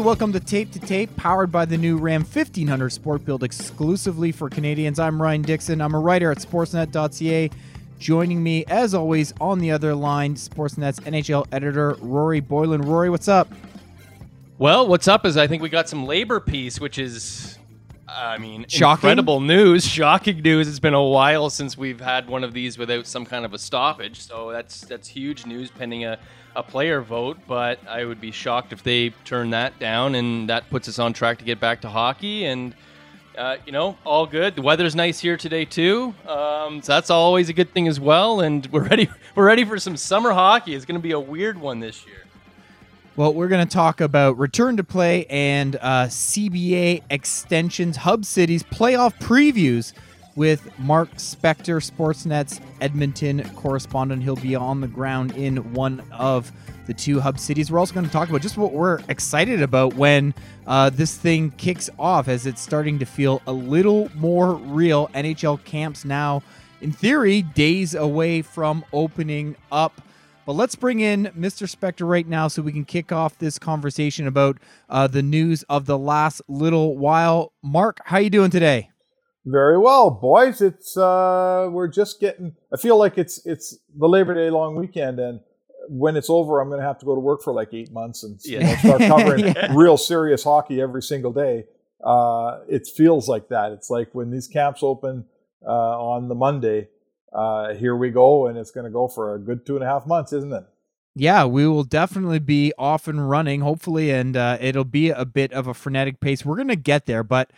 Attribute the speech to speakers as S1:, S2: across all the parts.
S1: welcome to Tape to Tape, powered by the new Ram 1500 Sport Build exclusively for Canadians. I'm Ryan Dixon. I'm a writer at Sportsnet.ca. Joining me, as always, on the other line, Sportsnet's NHL editor, Rory Boylan. Rory, what's up?
S2: Well, what's up is I think we got some labor peace, which is, I mean,
S1: Shocking?
S2: incredible news, shocking news. It's been a while since we've had one of these without some kind of a stoppage, so that's that's huge news pending a, a player vote. But I would be shocked if they turn that down, and that puts us on track to get back to hockey. And uh, you know, all good. The weather's nice here today too, um, so that's always a good thing as well. And we're ready. We're ready for some summer hockey. It's going to be a weird one this year.
S1: Well, we're going to talk about return to play and uh, CBA extensions, Hub Cities playoff previews with Mark Spector, Sportsnet's Edmonton correspondent. He'll be on the ground in one of the two hub cities. We're also going to talk about just what we're excited about when uh, this thing kicks off, as it's starting to feel a little more real. NHL camps now, in theory, days away from opening up. But let's bring in Mr. Spector right now so we can kick off this conversation about uh, the news of the last little while. Mark, how you doing today?
S3: Very well, boys. It's uh, we're just getting. I feel like it's it's the Labor Day long weekend, and when it's over, I'm going to have to go to work for like eight months and you know, start covering
S1: Yeah.
S3: real serious hockey every single day. Uh, it feels like that. It's like when these camps open uh, on the Monday. Uh, here we go, and it's going to go for a good two and a half months, isn't it?
S1: Yeah, we will definitely be off and running, hopefully, and uh, it'll be a bit of a frenetic pace. We're going to get there, but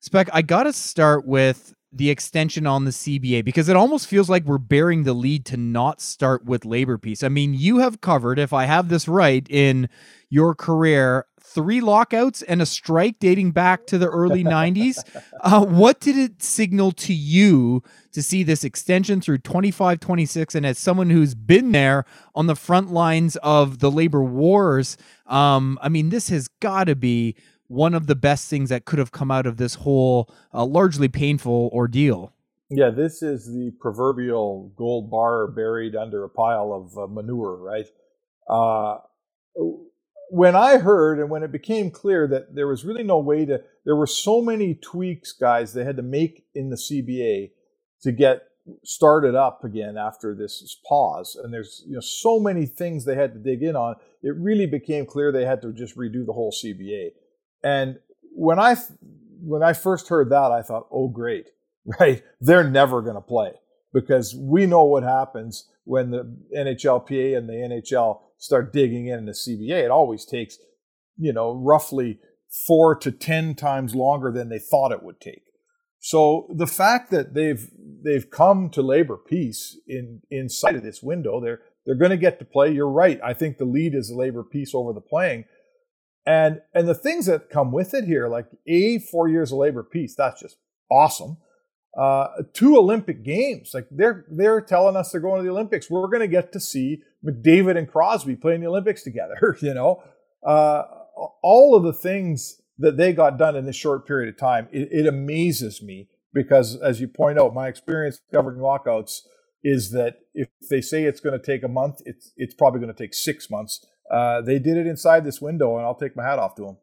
S1: Spec, I got to start with the extension on the CBA because it almost feels like we're bearing the lead to not start with labor peace. I mean, you have covered, if I have this right, in your career, three lockouts and a strike dating back to the early 90s. Uh, what did it signal to you to see this extension through 25 26? And as someone who's been there on the front lines of the labor wars, um, I mean, this has got to be one of the best things that could have come out of this whole uh, largely painful ordeal.
S3: Yeah, this is the proverbial gold bar buried under a pile of uh, manure, right? Uh, when I heard and when it became clear that there was really no way to, there were so many tweaks, guys, they had to make in the CBA to get started up again after this pause. And there's you know so many things they had to dig in on. It really became clear they had to just redo the whole CBA. And when I when I first heard that, I thought, oh great, right? They're never going to play because we know what happens when the NHLPA and the NHL start digging in the CBA. It always takes, you know, roughly four to ten times longer than they thought it would take. So the fact that they've they've come to labor peace in inside of this window, they're they're going to get to play. You're right. I think the lead is labor peace over the playing. And and the things that come with it here, like a four years of labor peace, that's just awesome. Uh, two Olympic games, like they're they're telling us they're going to the Olympics. We're going to get to see McDavid and Crosby playing the Olympics together. You know, uh, all of the things that they got done in this short period of time, it, it amazes me because, as you point out, my experience covering lockouts is that if they say it's going to take a month, it's it's probably going to take six months. Uh, they did it inside this window, and I'll take my hat off to them.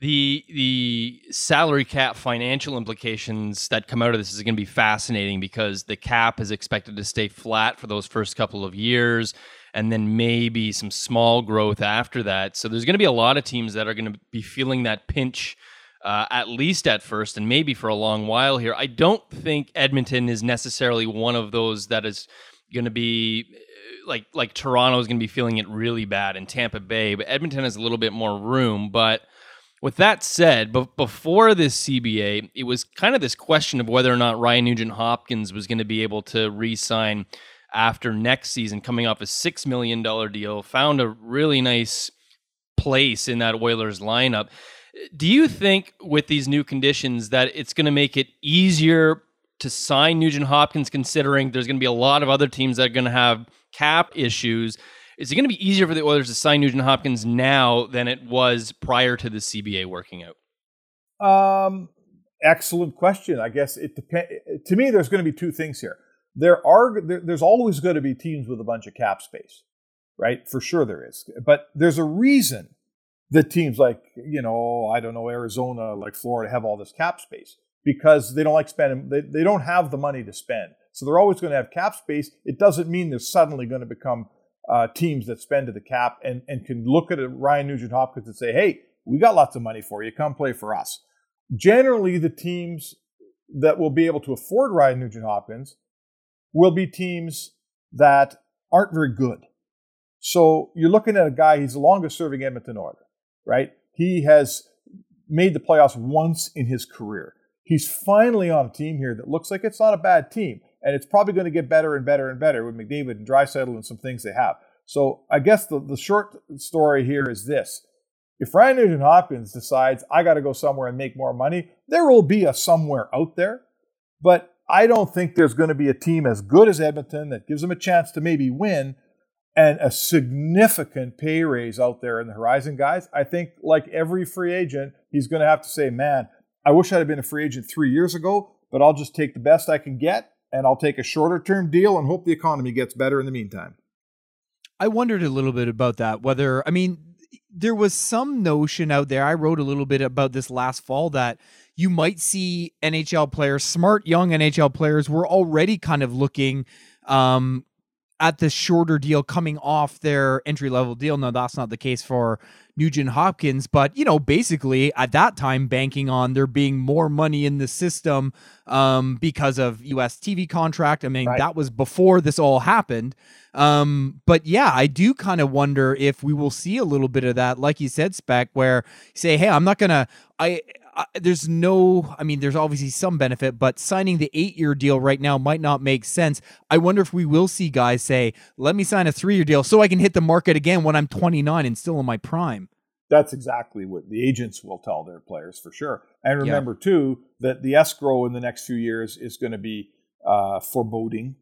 S2: the the salary cap financial implications that come out of this is going to be fascinating because the cap is expected to stay flat for those first couple of years and then maybe some small growth after that so there's going to be a lot of teams that are going to be feeling that pinch uh, at least at first and maybe for a long while here i don't think edmonton is necessarily one of those that is going to be like like toronto is going to be feeling it really bad in tampa bay but edmonton has a little bit more room but with that said, but before this CBA, it was kind of this question of whether or not Ryan Nugent Hopkins was going to be able to re-sign after next season, coming off a six million dollar deal. Found a really nice place in that Oilers lineup. Do you think with these new conditions that it's going to make it easier to sign Nugent Hopkins, considering there's going to be a lot of other teams that are going to have cap issues? Is it going to be easier for the Oilers to sign Nugent Hopkins now than it was prior to the CBA working out?
S3: Um, excellent question. I guess it depends. To me, there's going to be two things here. There are there, there's always going to be teams with a bunch of cap space, right? For sure there is. But there's a reason that teams like, you know, I don't know, Arizona, like Florida have all this cap space because they don't like spending, they, they don't have the money to spend. So they're always going to have cap space. It doesn't mean they're suddenly going to become uh, teams that spend to the cap and, and can look at Ryan Nugent Hopkins and say, hey, we got lots of money for you. Come play for us. Generally, the teams that will be able to afford Ryan Nugent Hopkins will be teams that aren't very good. So you're looking at a guy, he's the longest serving Edmonton Oiler, right? He has made the playoffs once in his career. He's finally on a team here that looks like it's not a bad team. And it's probably going to get better and better and better with McDavid and Draisaitl and some things they have. So I guess the, the short story here is this. If Ryan Nugent Hopkins decides I got to go somewhere and make more money, there will be a somewhere out there. But I don't think there's going to be a team as good as Edmonton that gives them a chance to maybe win and a significant pay raise out there in the horizon, guys. I think, like every free agent, he's going to have to say, man, I wish I'd have been a free agent three years ago, but I'll just take the best I can get and I'll take a shorter term deal and hope the economy gets better in the meantime.
S1: I wondered a little bit about that. Whether, I mean, there was some notion out there. I wrote a little bit about this last fall that you might see NHL players, smart young NHL players, were already kind of looking um, at the shorter deal coming off their entry level deal. No, that's not the case for Nugent Hopkins, but you know, basically at that time banking on there being more money in the system um, because of US TV contract. I mean, right. that was before this all happened. Um, but yeah, I do kind of wonder if we will see a little bit of that, like you said, Spec, where you say, "Hey, I'm not gonna." I there's no, I mean, there's obviously some benefit, but signing the eight year deal right now might not make sense. I wonder if we will see guys say, let me sign a three year deal so I can hit the market again when I'm 29 and still in my prime.
S3: That's exactly what the agents will tell their players for sure. And remember, yeah. too, that the escrow in the next few years is going to be uh, foreboding.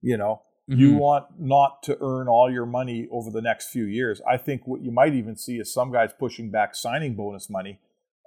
S3: You know, mm-hmm. you want not to earn all your money over the next few years. I think what you might even see is some guys pushing back signing bonus money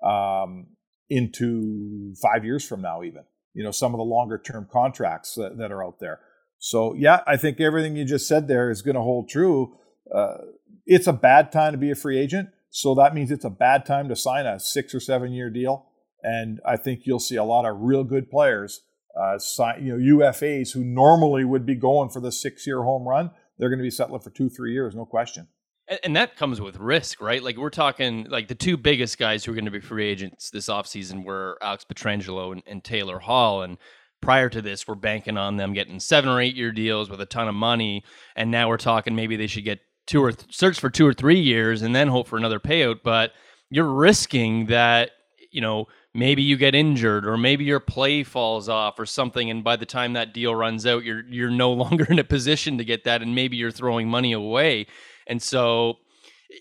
S3: um, into five years from now, even. You know, some of the longer term contracts that, that, are out there. So, yeah, I think everything you just said there is going to hold true. Uh, it's a bad time to be a free agent. So that means it's a bad time to sign a six or seven year deal. And I think you'll see a lot of real good players uh, sign, you know, UFAs who normally would be going for the six year home run. They're going to be settling for two, three years, no question.
S2: And, and that comes with risk, right? Like we're talking like the two biggest guys who are going to be free agents this offseason were Alex Pietrangelo and, and Taylor Hall. And prior to this, we're banking on them getting seven or eight year deals with a ton of money. And now we're talking maybe they should get two or th- search for two or three years and then hope for another payout. But you're risking that, you know, maybe you get injured or maybe your play falls off or something and by the time that deal runs out you're you're no longer in a position to get that and maybe you're throwing money away and so,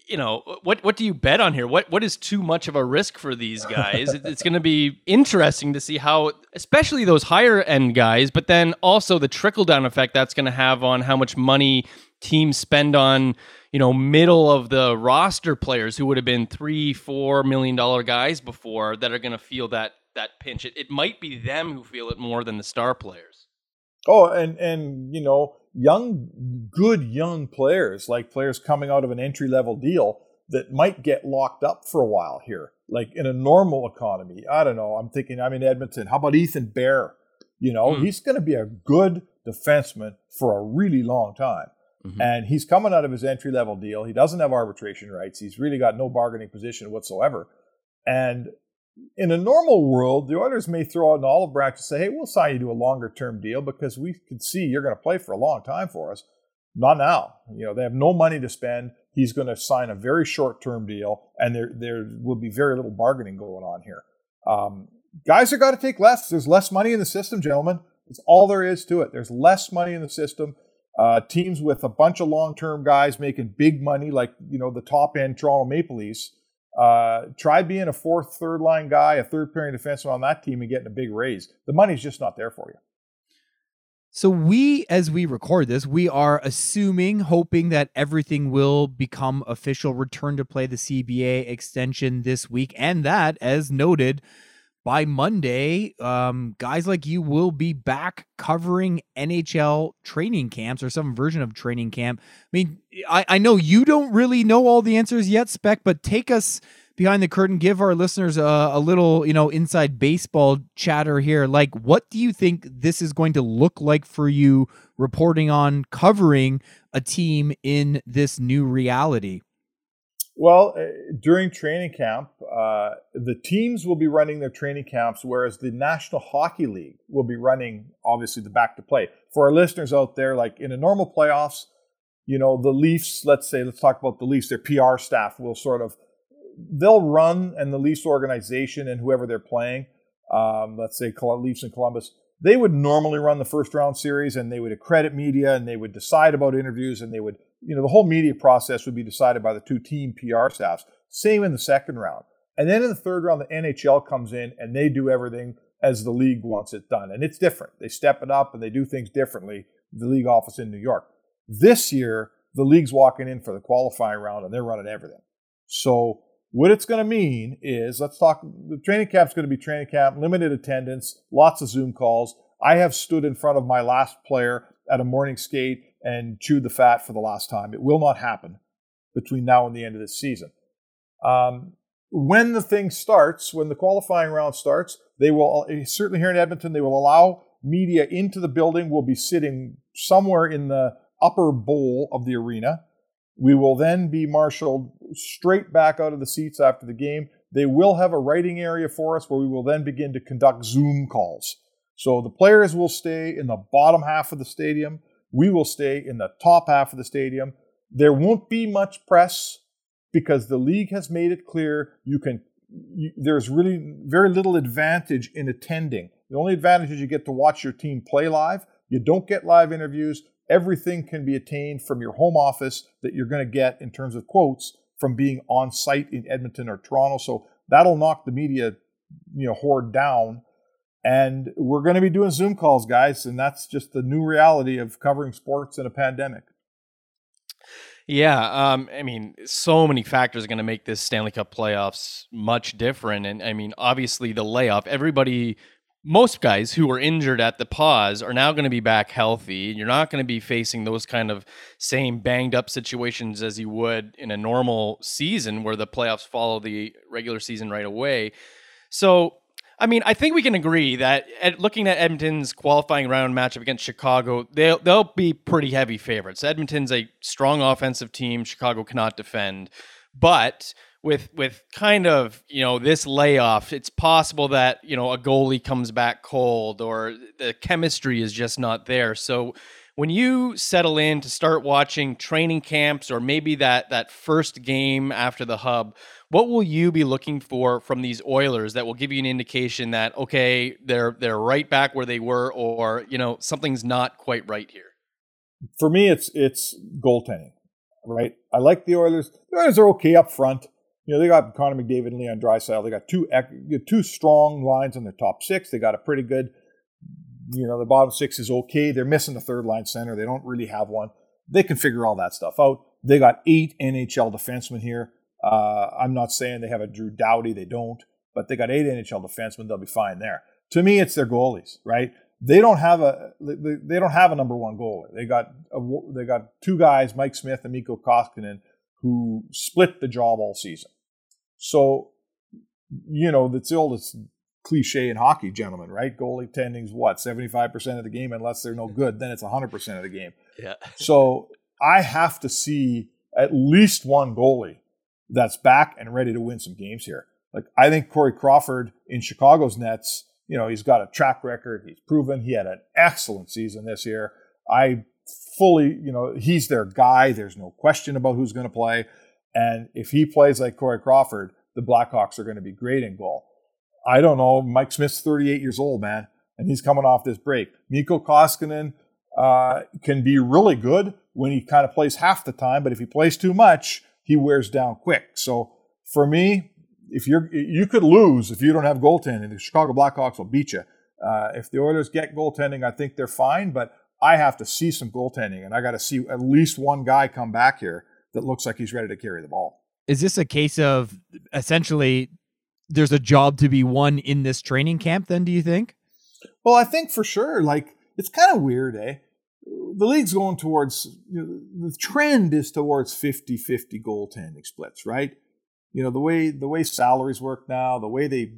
S2: you know, what what do you bet on here? What what is too much of a risk for these guys? it's going to be interesting to see how, especially those higher end guys, but then also the trickle down effect that's going to have on how much money teams spend on you know middle of the roster players who would have been three four million dollar guys before that are going to feel that that pinch it, it might be them who feel it more than the star players
S3: oh and and you know young, good young players, like players coming out of an entry level deal that might get locked up for a while here. Like in a normal economy, I don't know. I'm thinking I'm in Edmonton. How about Ethan Bear? You know, mm. he's going to be a good defenseman for a really long time. Mm-hmm. And he's coming out of his entry level deal. He doesn't have arbitration rights. He's really got no bargaining position whatsoever. And in a normal world, the Oilers may throw out an olive branch and say, hey, we'll sign you to a longer term deal because we can see you're going to play for a long time for us. Not now. You know, they have no money to spend. He's going to sign a very short term deal, and there, there will be very little bargaining going on here. Um, guys are got to take less. There's less money in the system, gentlemen. It's all there is to it. There's less money in the system. Uh, teams with a bunch of long term guys making big money, like, you know, the top end Toronto Maple Leafs uh, try being a fourth, third line guy, a third pairing defenseman on that team and getting a big raise. The money's just not there for you.
S1: So we, as we record this, we are assuming, hoping that everything will become official. Return to play the CBA extension this week, and that, as noted, by Monday, um, guys like you will be back covering NHL training camps or some version of training camp. I mean, I, I know you don't really know all the answers yet, Spec, but take us behind the curtain. Give our listeners a, a little, you know, inside baseball chatter here. Like, what do you think this is going to look like for you reporting on covering a team in this new reality?
S3: Well, uh, during training camp, uh, the teams will be running their training camps, whereas the National Hockey League will be running, obviously, the back to play. For our listeners out there, like in a normal playoffs, you know, the Leafs, let's say, let's talk about the Leafs, their PR staff will sort of, they'll run and the Leafs organization and whoever they're playing, um, let's say Leafs in Columbus, they would normally run the first round series and they would accredit media and they would decide about interviews and they would you know, the whole media process would be decided by the two team PR staffs. Same in the second round. And then in the third round, the NHL comes in and they do everything as the league wants it done. And it's different. They step it up and they do things differently, the league office in New York. This year, the league's walking in for the qualifying round and they're running everything. So what it's going to mean is let's talk the training camp is going to be training camp, limited attendance, lots of Zoom calls. I have stood in front of my last player at a morning skate and chewed the fat for the last time. It will not happen between now and the end of this season. Um, when the thing starts, when the qualifying round starts, they will eh, certainly here in Edmonton they will allow media into the building. We'll be sitting somewhere in the upper bowl of the arena. We will then be marshaled straight back out of the seats after the game. They will have a writing area for us where we will then begin to conduct Zoom calls. So the players will stay in the bottom half of the stadium. We will stay in the top half of the stadium. There won't be much press because the league has made it clear you can. You, there's really very little advantage in attending. The only advantage is you get to watch your team play live. You don't get live interviews. Everything can be attained from your home office that you're going to get in terms of quotes from being on site in Edmonton or Toronto. So that'll knock the media, you know, horde down and we're going to be doing Zoom calls, guys. And that's just the new reality of covering sports in a pandemic.
S2: Yeah, um, I mean, so many factors are going to make this Stanley Cup playoffs much different. And I mean, obviously, the layoff, everybody, most guys who were injured at the pause are now going to be back healthy. You're not going to be facing those kind of same banged up situations as you would in a normal season where the playoffs follow the regular season right away. So, I mean, I think we can agree that at, looking at Edmonton's qualifying round matchup against Chicago, they'll they'll be pretty heavy favorites. Edmonton's a strong offensive team. Chicago cannot defend, but with with kind of you know this layoff, it's possible that you know a goalie comes back cold or the chemistry is just not there. So when you settle in to start watching training camps or maybe that that first game after the hub what will you be looking for from these Oilers that will give you an indication that okay, they're they're right back where they were, or you know something's not quite right here?
S3: For me, it's it's goaltending. Right, I like the Oilers. The Oilers are okay up front. You know, they got Connor McDavid and Leon Draisaitl. They got two two strong lines in their top six. They got a pretty good. You know, the bottom six is okay. They're missing the third line center. They don't really have one. They can figure all that stuff out. They got eight NHL defensemen here. Uh, I'm not saying they have a Drew Doughty, they don't, but they got eight NHL defensemen. They'll be fine there. To me, it's their goalies, right? They don't have a they don't have a number one goalie. They got a, they got two guys, Mike Smith and Mikko Koskinen, who split the job all season. So, you know, that's the oldest cliche in hockey, gentlemen, right? Goalie tending's what seventy five percent of the game, unless they're no good, then it's hundred percent of the game.
S2: Yeah.
S3: so I have to see at least one goalie that's back and ready to win some games here. Like I think Corey Crawford in Chicago's Nets, you know, he's got a track record. He's proven he had an excellent season this year. I fully, you know, he's their guy. There's no question about who's going to play. And if he plays like Corey Crawford, the Blackhawks are going to be great in goal. I don't know. Mike Smith's 38 years old, man, and he's coming off this break. Mikko Koskinen uh, can be really good when he kind of plays half the time, but if he plays too much, he wears down quick. So for me, if you're you could lose if you don't have goaltending. The Chicago Blackhawks will beat you. Uh, if the Oilers get goaltending, I think they're fine. But I have to see some goaltending, and I got to see at least one guy come back here that looks like he's ready to carry the ball.
S1: Is this a case of essentially there's a job to be won in this training camp. Then, do you think?
S3: Well, I think for sure. Like it's kind of weird, eh? The league's going towards you know, the trend is towards 50-50 goaltending splits, right? You know the way the way salaries work now, the way they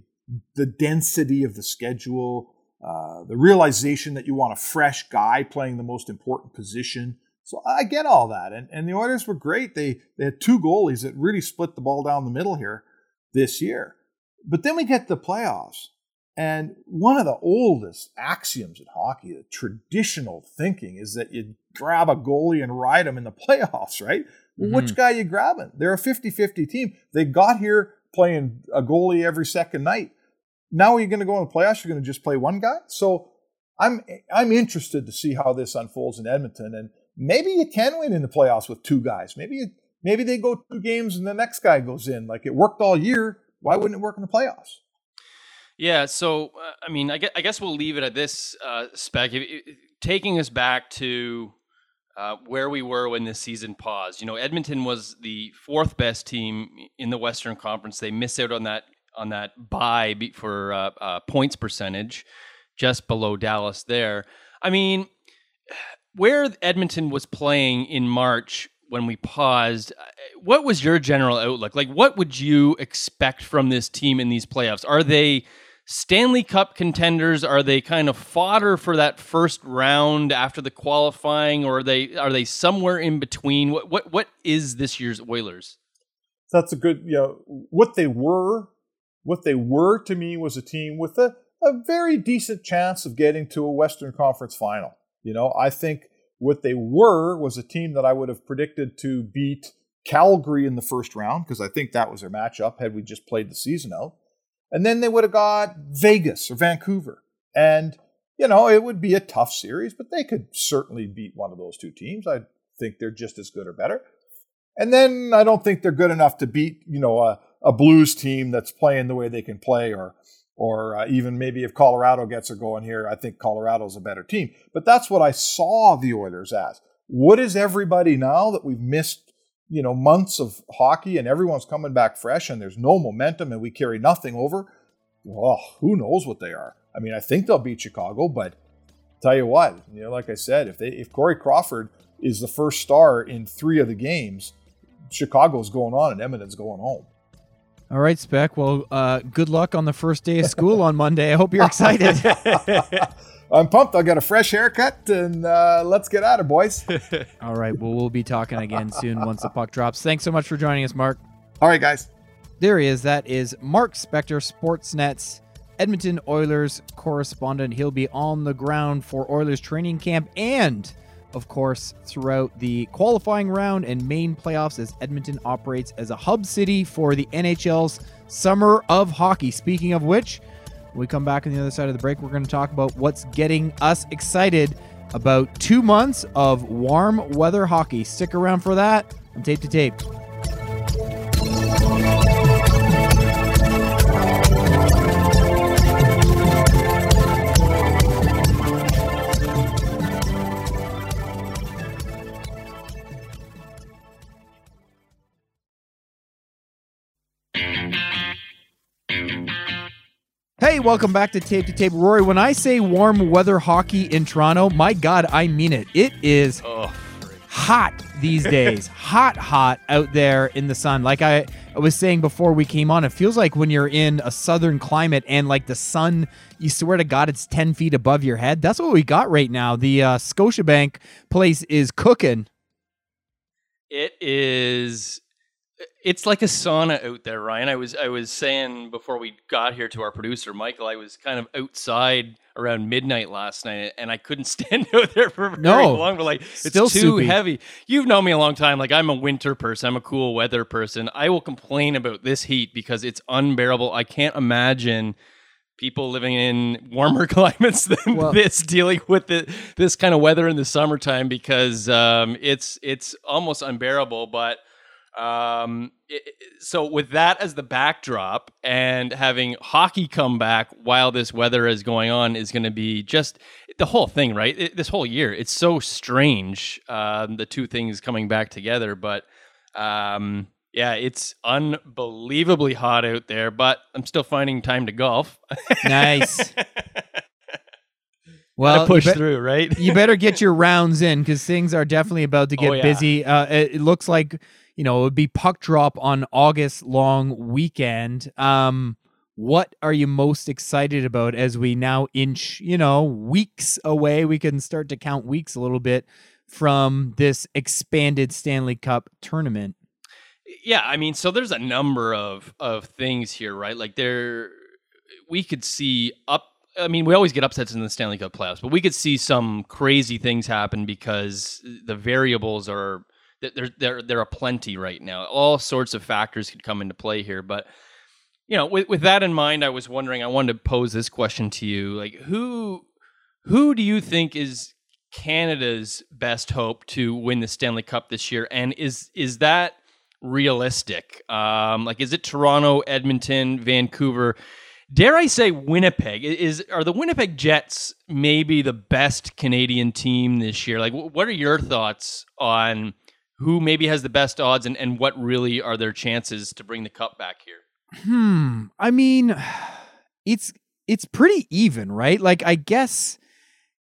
S3: the density of the schedule, uh, the realization that you want a fresh guy playing the most important position. So I get all that, and and the Oilers were great. They they had two goalies that really split the ball down the middle here this year. But then we get the playoffs, and one of the oldest axioms in hockey, the traditional thinking, is that you grab a goalie and ride him in the playoffs, right? Mm-hmm. Which guy you grabbing? They're a 50-50 team. They got here playing a goalie every second night. Now are you going to go in the playoffs? You're going to just play one guy. So I'm I'm interested to see how this unfolds in Edmonton, and maybe you can win in the playoffs with two guys. Maybe you, maybe they go two games and the next guy goes in. Like it worked all year. Why wouldn't it work in the playoffs?
S2: Yeah. So uh, I mean, I guess, I guess, we'll leave it at this uh, spec. taking us back to uh, where we were when this season paused. You know, Edmonton was the fourth best team in the Western Conference. They missed out on that on that buy for uh, uh, points percentage, just below Dallas. There, I mean, where Edmonton was playing in March when we paused, uh, what was your general outlook? Like, what would you expect from this team in these playoffs? Are they Stanley Cup contenders? Are they kind of fodder for that first round after the qualifying, or are they are they somewhere in between? What what what is this year's Oilers?
S3: That's a good, you know, what they were what they were to me was a team with a, a very decent chance of getting to a Western Conference final. You know, I think what they were was a team that I would have predicted to beat Calgary in the first round because I think that was their matchup had we just played the season out. And then they would have got Vegas or Vancouver. And, you know, it would be a tough series, but they could certainly beat one of those two teams. I think they're just as good or better. And then I don't think they're good enough to beat, you know, a, a Blues team that's playing the way they can play, or or uh, even maybe if Colorado gets her going here, I think Colorado's a better team. But that's what I saw the Oilers as. What is everybody now that we've missed, you know, months of hockey and everyone's coming back fresh and there's no momentum and we carry nothing over? Well, who knows what they are? I mean, I think they'll beat Chicago, but tell you what, you know, like I said, if they if Corey Crawford is the first star in three of the games, Chicago's going on and Edmonton's going home.
S1: All right, Spec. Well, uh, good luck on the first day of school on Monday. I hope you're excited.
S3: I'm pumped. I got a fresh haircut, and uh, let's get at it, boys.
S1: All right. Well, we'll be talking again soon once the puck drops. Thanks so much for joining us, Mark.
S3: All right, guys.
S1: There he is. That is Mark Spector, Sportsnet's Edmonton Oilers correspondent. He'll be on the ground for Oilers training camp and of course, throughout the qualifying round and main playoffs as Edmonton operates as a hub city for the NHL's Summer of Hockey. Speaking of which, when we come back on the other side of the break, we're going to talk about what's getting us excited about two months of warm weather hockey. Stick around for that on Tape to Tape. Hey, welcome back to Tape to Tape. Rory, when I say warm weather hockey in Toronto, my God, I mean it. It is oh, hot these days. hot, hot out there in the sun. Like I, I was saying before we came on, it feels like when you're in a southern climate and like the sun, you swear to God, it's 10 feet above your head. That's what we got right now. The uh, Scotiabank place is cooking.
S2: It is it's like a sauna out there, Ryan. I was I was saying before we got here to our producer Michael, I was kind of outside around midnight last night, and I couldn't stand out there for very no, long. But like, it's too soupy. heavy. You've known me a long time. Like, I'm a winter person. I'm a cool weather person. I will complain about this heat because it's unbearable. I can't imagine people living in warmer climates than well, this dealing with the, this kind of weather in the summertime because um, it's it's almost unbearable. But um, it, so with that as the backdrop and having hockey come back while this weather is going on is going to be just the whole thing, right? It, this whole year, it's so strange. Um, the two things coming back together, but um, Yeah, it's unbelievably hot out there, but I'm still finding time to golf.
S1: Nice.
S2: well, push be- through, right?
S1: you better get your rounds in because things are definitely about to get
S2: Oh, yeah.
S1: busy. Uh, it, it looks like you know it would be puck drop on August long weekend. Um, what are you most excited about as we now inch, you know, weeks away? We can start to count weeks a little bit from this expanded Stanley Cup tournament.
S2: Yeah, I mean, so there's a number of of things here, right? Like there, we could see up. I mean, we always get upsets in the Stanley Cup playoffs, but we could see some crazy things happen because the variables are there. There, there are plenty right now. All sorts of factors could come into play here, but you know, with with that in mind, I was wondering. I wanted to pose this question to you: like, who who do you think is Canada's best hope to win the Stanley Cup this year, and is is that realistic? Um, like, is it Toronto, Edmonton, Vancouver? Dare I say Winnipeg? Is are the Winnipeg Jets maybe the best Canadian team this year? Like, what are your thoughts on who maybe has the best odds, and, and what really are their chances to bring the cup back here?
S1: Hmm. I mean, it's it's pretty even, right? Like, I guess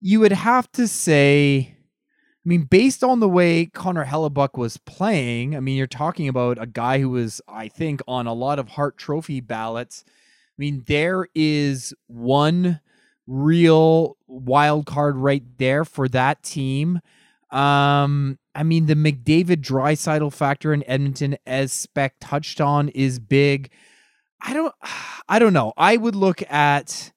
S1: you would have to say. I mean, based on the way Connor Hellebuyck was playing, I mean, you're talking about a guy who was, I think, on a lot of Hart Trophy ballots. I mean, there is one real wild card right there for that team. Um, I mean, the McDavid Draisaitl factor in Edmonton, as Spec touched on, is big. I don't, I don't know. I would look at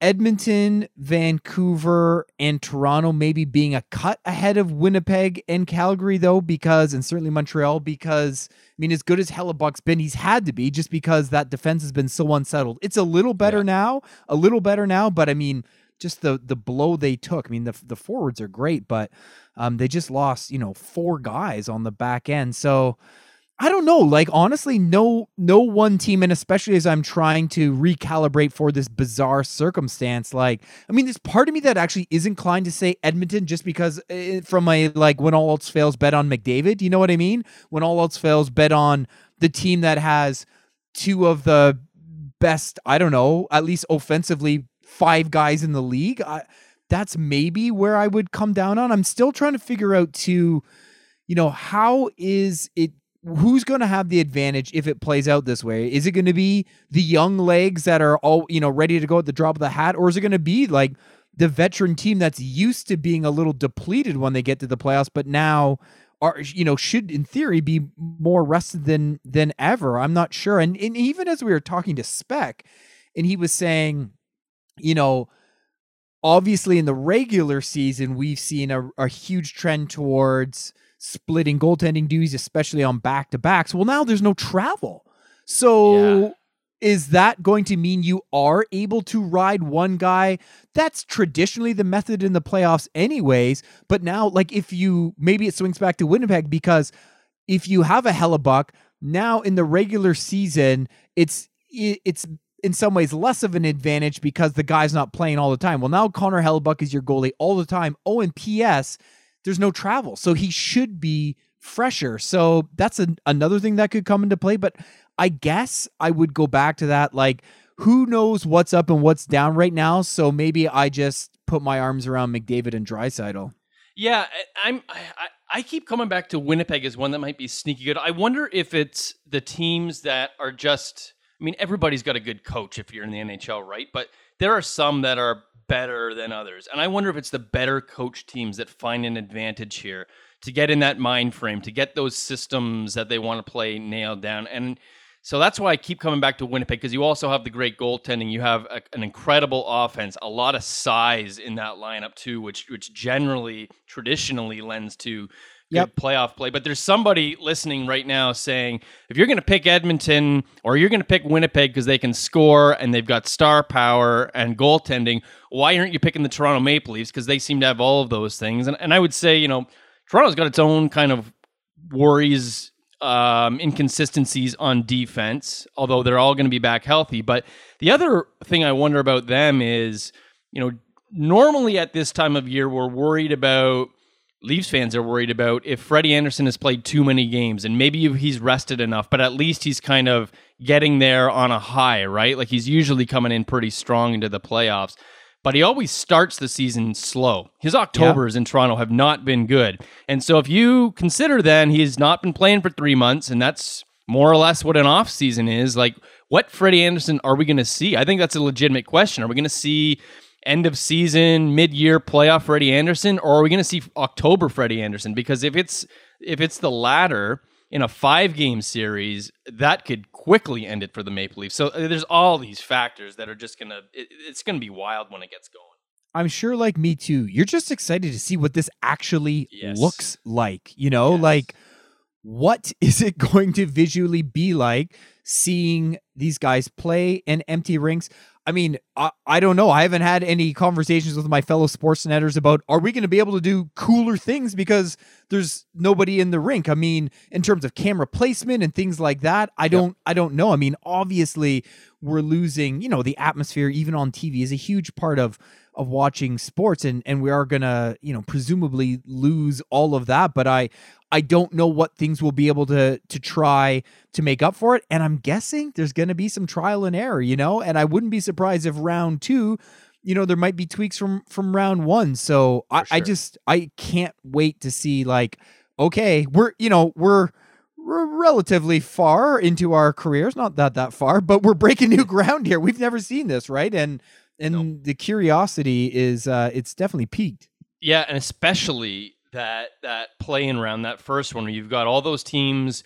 S1: Edmonton, Vancouver, and Toronto maybe being a cut ahead of Winnipeg and Calgary, though, because, and certainly Montreal, because, I mean, as good as Hellebuyck's been, he's had to be just because that defense has been so unsettled. It's a little better
S2: Yeah.
S1: now, a little better now, but I mean, just the the blow they took. I mean, the the forwards are great, but um, they just lost, you know, four guys on the back end. So, I don't know. Like honestly, no no one team, and especially as I'm trying to recalibrate for this bizarre circumstance, like I mean, there's part of me that actually is inclined to say Edmonton just because uh, from my like when all else fails, bet on McDavid. You know what I mean? When all else fails, bet on the team that has two of the best. I don't know, at least offensively, five guys in the league. I, that's maybe where I would come down on. I'm still trying to figure out too, you know, how is it who's going to have the advantage if it plays out this way? Is it going to be the young legs that are all, you know, ready to go at the drop of the hat or is it going to be like the veteran team that's used to being a little depleted when they get to the playoffs but now are you know should in theory be more rested than than ever. I'm not sure. And, and even as we were talking to Spec and he was saying, you know, obviously in the regular season we've seen a, a huge trend towards splitting goaltending duties especially on back to backs well now there's no travel. So
S2: Yeah.
S1: is that going to mean you are able to ride one guy? That's traditionally the method in the playoffs anyways but now like if you maybe it swings back to winnipeg because if you have a hellebuyck now in the regular season it's it's in some ways less of an advantage because the guy's not playing all the time. Well, now Connor Hellebuyck is your goalie all the time. Oh, and P.S. There's no travel, so he should be fresher. So that's an, another thing that could come into play. But I guess I would go back to that. Like, who knows what's up and what's down right now? So maybe I just put my arms around McDavid and Draisaitl.
S2: Yeah, I- I'm. I, I keep coming back to Winnipeg as one that might be sneaky good. I wonder if it's the teams that are just. I mean, everybody's got a good coach if you're in the NHL, right? But there are some that are better than others, and I wonder if it's the better coach teams that find an advantage here to get in that mind frame, to get those systems that they want to play nailed down, and. So that's why I keep coming back to Winnipeg because you also have the great goaltending. You have a, an incredible offense, a lot of size in that lineup too, which which generally traditionally lends to
S1: Yep.
S2: playoff play. But there's somebody listening right now saying if you're going to pick Edmonton or you're going to pick Winnipeg because they can score and they've got star power and goaltending, why aren't you picking the Toronto Maple Leafs because they seem to have all of those things? And and I would say you know Toronto's got its own kind of worries um, inconsistencies on defense, although they're all going to be back healthy. But the other thing I wonder about them is, you know, normally at this time of year, we're worried about Leafs fans are worried about if Freddie Andersen has played too many games and maybe he's rested enough, but at least he's kind of getting there on a high, right? Like he's usually coming in pretty strong into the playoffs, but he always starts the season slow. His Octobers yeah. in Toronto have not been good. And so if you consider then he's not been playing for three months, and that's more or less what an off season is, like what Freddie Andersen are we going to see? I think that's a legitimate question. Are we going to see end of season, mid year playoff Freddie Andersen, or are we going to see October Freddie Andersen? Because if it's if it's the latter in a five game series, that could quickly end it for the Maple Leafs. So uh, there's all these factors that are just gonna it, it's gonna be wild when it gets going.
S1: I'm sure, like me too, you're just excited to see what this actually yes. looks like. You know, yes. like what is it going to visually be like seeing these guys play in empty rinks? I mean, I, I don't know. I haven't had any conversations with my fellow sports netters about are we going to be able to do cooler things because there's nobody in the rink. I mean, in terms of camera placement and things like that, I don't yep. I don't know. I mean, obviously we're losing, you know, the atmosphere even on TV is a huge part of of watching sports and and we are going to, you know, presumably lose all of that, but I I don't know what things will be able to to try to make up for it. And I'm guessing there's going to be some trial and error, you know. And I wouldn't be surprised if round two, you know, there might be tweaks from from round one. So I, sure. I just I can't wait to see like, okay, we're you know we're we're relatively far into our careers, not that that far, but we're breaking new ground here. We've never seen this, right? And and nope. the curiosity is uh it's definitely piqued.
S2: Yeah, and especially that that playing round, that first one, where you've got all those teams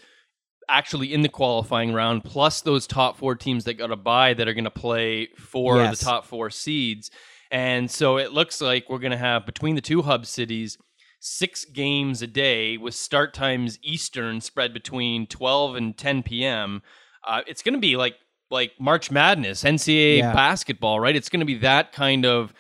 S2: actually in the qualifying round, plus those top four teams that got a bye that are going to play for yes. the top four seeds. And so it looks like we're going to have between the two hub cities six games a day with start times Eastern spread between 12 and 10 p.m. Uh, it's going to be like like March Madness, NCAA yeah. basketball, right? It's going to be that kind of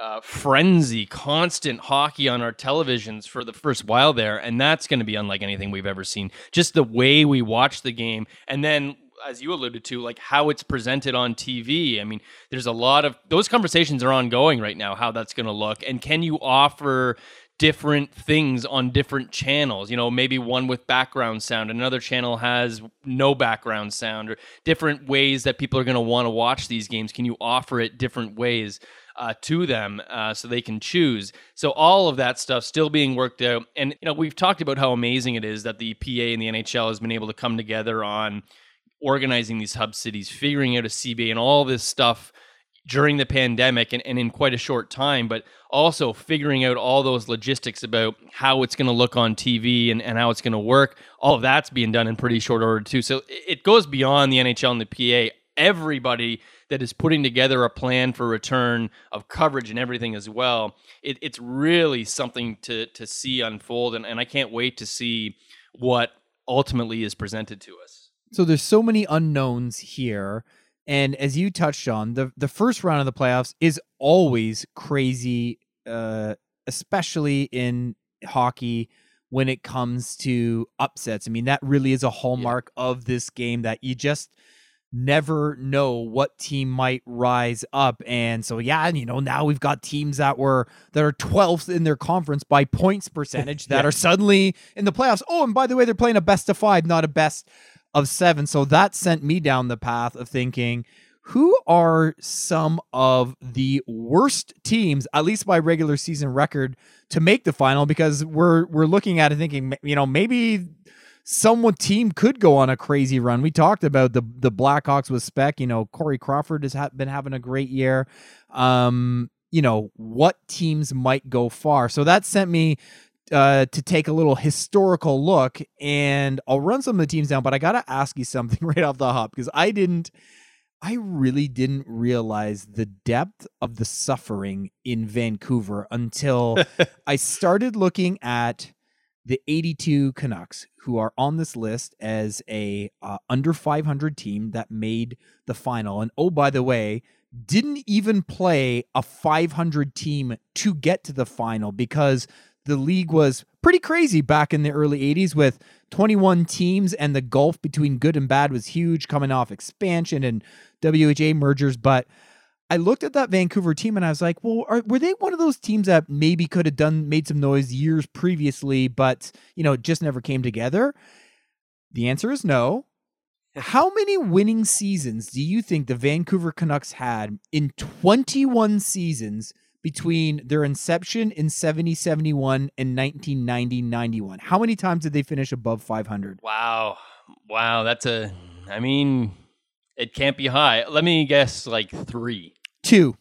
S2: uh, frenzy, constant hockey on our televisions for the first while there, and that's going to be unlike anything we've ever seen. Just the way we watch the game, and then as you alluded to, like how it's presented on TV. I mean, there's a lot of those conversations are ongoing right now. How that's going to look, and can you offer different things on different channels. You know, maybe one with background sound, another channel has no background sound, or different ways that people are going to want to watch these games. Can you offer it different ways? uh, to them uh, so they can choose. So all of that stuff still being worked out. And you know, we've talked about how amazing it is that the PA and the NHL has been able to come together on organizing these hub cities, figuring out a CBA and all this stuff during the pandemic and, and in quite a short time, but also figuring out all those logistics about how it's going to look on TV and, and how it's going to work. All of that's being done in pretty short order too. So it goes beyond the NHL and the PA. Everybody that is putting together a plan for return of coverage and everything as well. It, it's really something to to see unfold, and, and I can't wait to see what ultimately is presented to us.
S1: So there's so many unknowns here. And as you touched on, the the first round of the playoffs is always crazy, uh, especially in hockey when it comes to upsets. I mean, that really is a hallmark yeah. of this game that you just never know what team might rise up and so yeah you know now we've got teams that were that are 12th in their conference by points percentage that yeah. are suddenly in the playoffs oh and by the way they're playing a best of 5 not a best of 7 so that sent me down the path of thinking who are some of the worst teams at least by regular season record to make the final because we're we're looking at it thinking you know maybe someone team could go on a crazy run. We talked about the the Blackhawks with Spec. You know, Corey Crawford has ha- been having a great year. Um, you know what teams might go far. So that sent me uh, to take a little historical look, and I'll run some of the teams down. But I gotta ask you something right off the hop because I didn't. I really didn't realize the depth of the suffering in Vancouver until I started looking at the 82 Canucks, who are on this list as a uh, under 500 team that made the final. And oh, by the way, didn't even play a 500 team to get to the final because the league was pretty crazy back in the early 80s with 21 teams and the gulf between good and bad was huge coming off expansion and WHA mergers but I looked at that Vancouver team and I was like, well, are, were they one of those teams that maybe could have done made some noise years previously, but you know, just never came together? The answer is no. How many winning seasons do you think the Vancouver Canucks had in 21 seasons between their inception in 70 71 and 1990 91? How many times did they finish above 500?
S2: Wow. Wow. That's a, I mean, it can't be high. Let me guess like three.
S1: Two.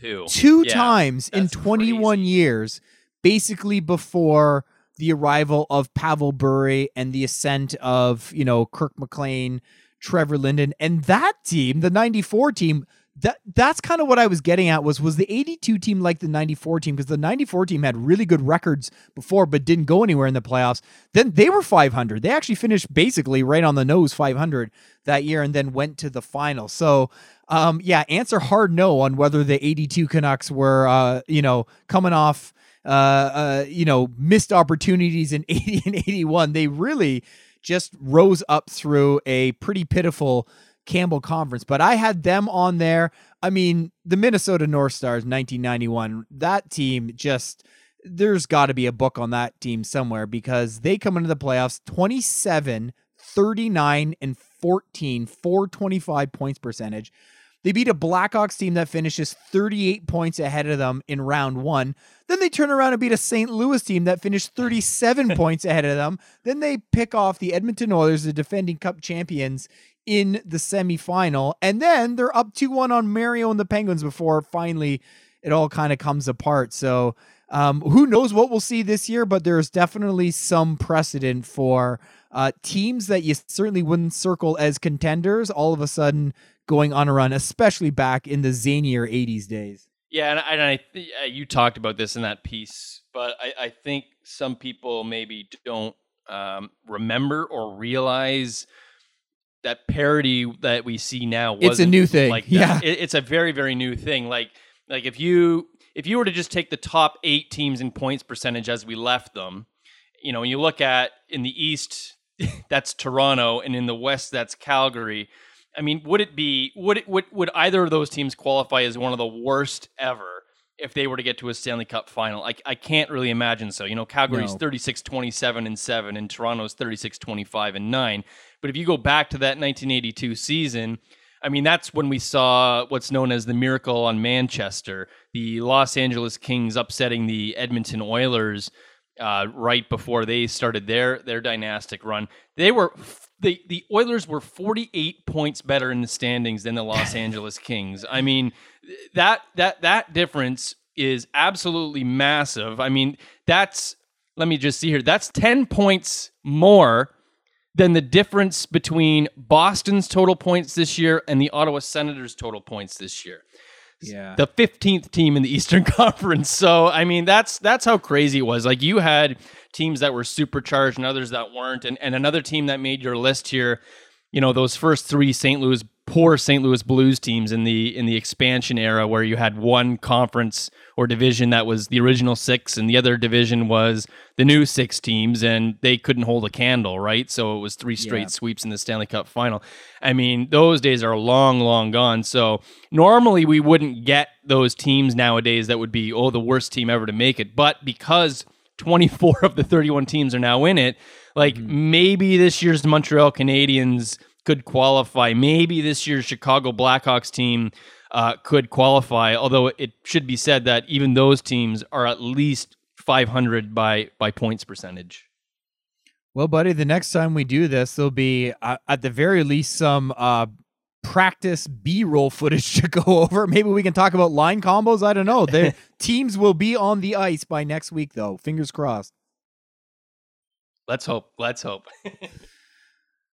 S2: Two.
S1: Two
S2: Yeah,
S1: times in 21
S2: crazy.
S1: years, basically before the arrival of Pavel Bure and the ascent of, you know, Kirk McLean, Trevor Linden, and that team, the 94 team, that that's kind of what I was getting at was was the 82 team like the 94 team because the 94 team had really good records before but didn't go anywhere in the playoffs. Then they were 500. They actually finished basically right on the nose 500 that year and then went to the final. So, um yeah, answer hard no on whether the 82 Canucks were uh, you know, coming off uh, uh, you know, missed opportunities in 80 and 81. They really just rose up through a pretty pitiful Campbell Conference. But I had them on there. I mean, the Minnesota North Stars 1991, that team just there's got to be a book on that team somewhere because they come into the playoffs 27, 39 and 14, 425 points percentage. They beat a Blackhawks team that finishes 38 points ahead of them in round one. Then they turn around and beat a St. Louis team that finished 37 points ahead of them. Then they pick off the Edmonton Oilers, the defending cup champions, in the semifinal. And then they're up 2 1 on Mario and the Penguins before finally it all kind of comes apart. So um, who knows what we'll see this year, but there's definitely some precedent for uh, teams that you certainly wouldn't circle as contenders all of a sudden going on a run, especially back in the zanier 80s days.
S2: Yeah, and, I- and I th- uh, you talked about this in that piece, but I, I think some people maybe don't um, remember or realize that parody that we see now.
S1: It's a new thing.
S2: Like.
S1: Yeah.
S2: It- it's a very very new thing. Like like if you if you were to just take the top eight teams in points percentage as we left them, you know, you look at in the East, that's Toronto, and in the West, that's Calgary. I mean, would it be would it would would either of those teams qualify as one of the worst ever if they were to get to a Stanley Cup final? I, I can't really imagine so. You know, Calgary's
S1: No.
S2: 36 27 and 7 and Toronto's 36 25 and 9. But if you go back to that 1982 season, I mean, that's when we saw what's known as the miracle on Manchester, the Los Angeles Kings upsetting the Edmonton Oilers uh, right before they started their their dynastic run. They were the the Oilers were 48 points better in the standings than the Los Angeles Kings. I mean, that that that difference is absolutely massive. I mean, that's let me just see here. That's 10 points more than the difference between Boston's total points this year and the Ottawa Senators' total points this year.
S1: Yeah.
S2: The 15th team in the Eastern Conference. So, I mean, that's that's how crazy it was. Like you had teams that were supercharged and others that weren't and and another team that made your list here, you know, those first 3 St. Louis poor St. Louis Blues teams in the in the expansion era where you had one conference or division that was the original 6 and the other division was the new 6 teams and they couldn't hold a candle, right? So it was three straight
S1: Yeah.
S2: sweeps in the Stanley Cup final. I mean, those days are long long gone. So normally we wouldn't get those teams nowadays that would be oh the worst team ever to make it, but because 24 of the 31 teams are now in it, like maybe this year's Montreal Canadiens could qualify. Maybe this year's Chicago Blackhawks team uh, could qualify. Although it should be said that even those teams are at least 500 by by points percentage.
S1: Well, buddy, the next time we do this, there'll be uh, at the very least some uh, practice B-roll footage to go over. Maybe we can talk about line combos. I don't know. The teams will be on the ice by next week, though. Fingers crossed.
S2: Let's hope. Let's hope.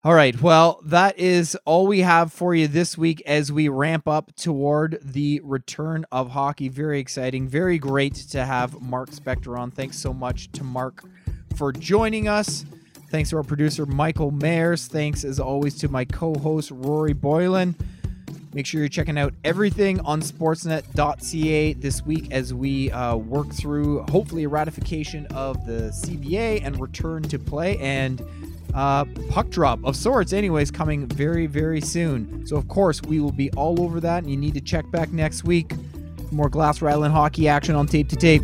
S1: All right. Well, that is all we have for you this week as we ramp up toward the return of hockey. Very exciting. Very great to have Mark Spector on. Thanks so much to Mark for joining us. Thanks to our producer, Michael Mayers. Thanks, as always, to my co host, Rory Boylen. Make sure you're checking out everything on sportsnet.ca this week as we uh, work through hopefully a ratification of the CBA and return to play. And uh, puck drop of sorts, anyways, coming very, very soon. So, of course, we will be all over that, and you need to check back next week more glass rattling hockey action on tape to tape.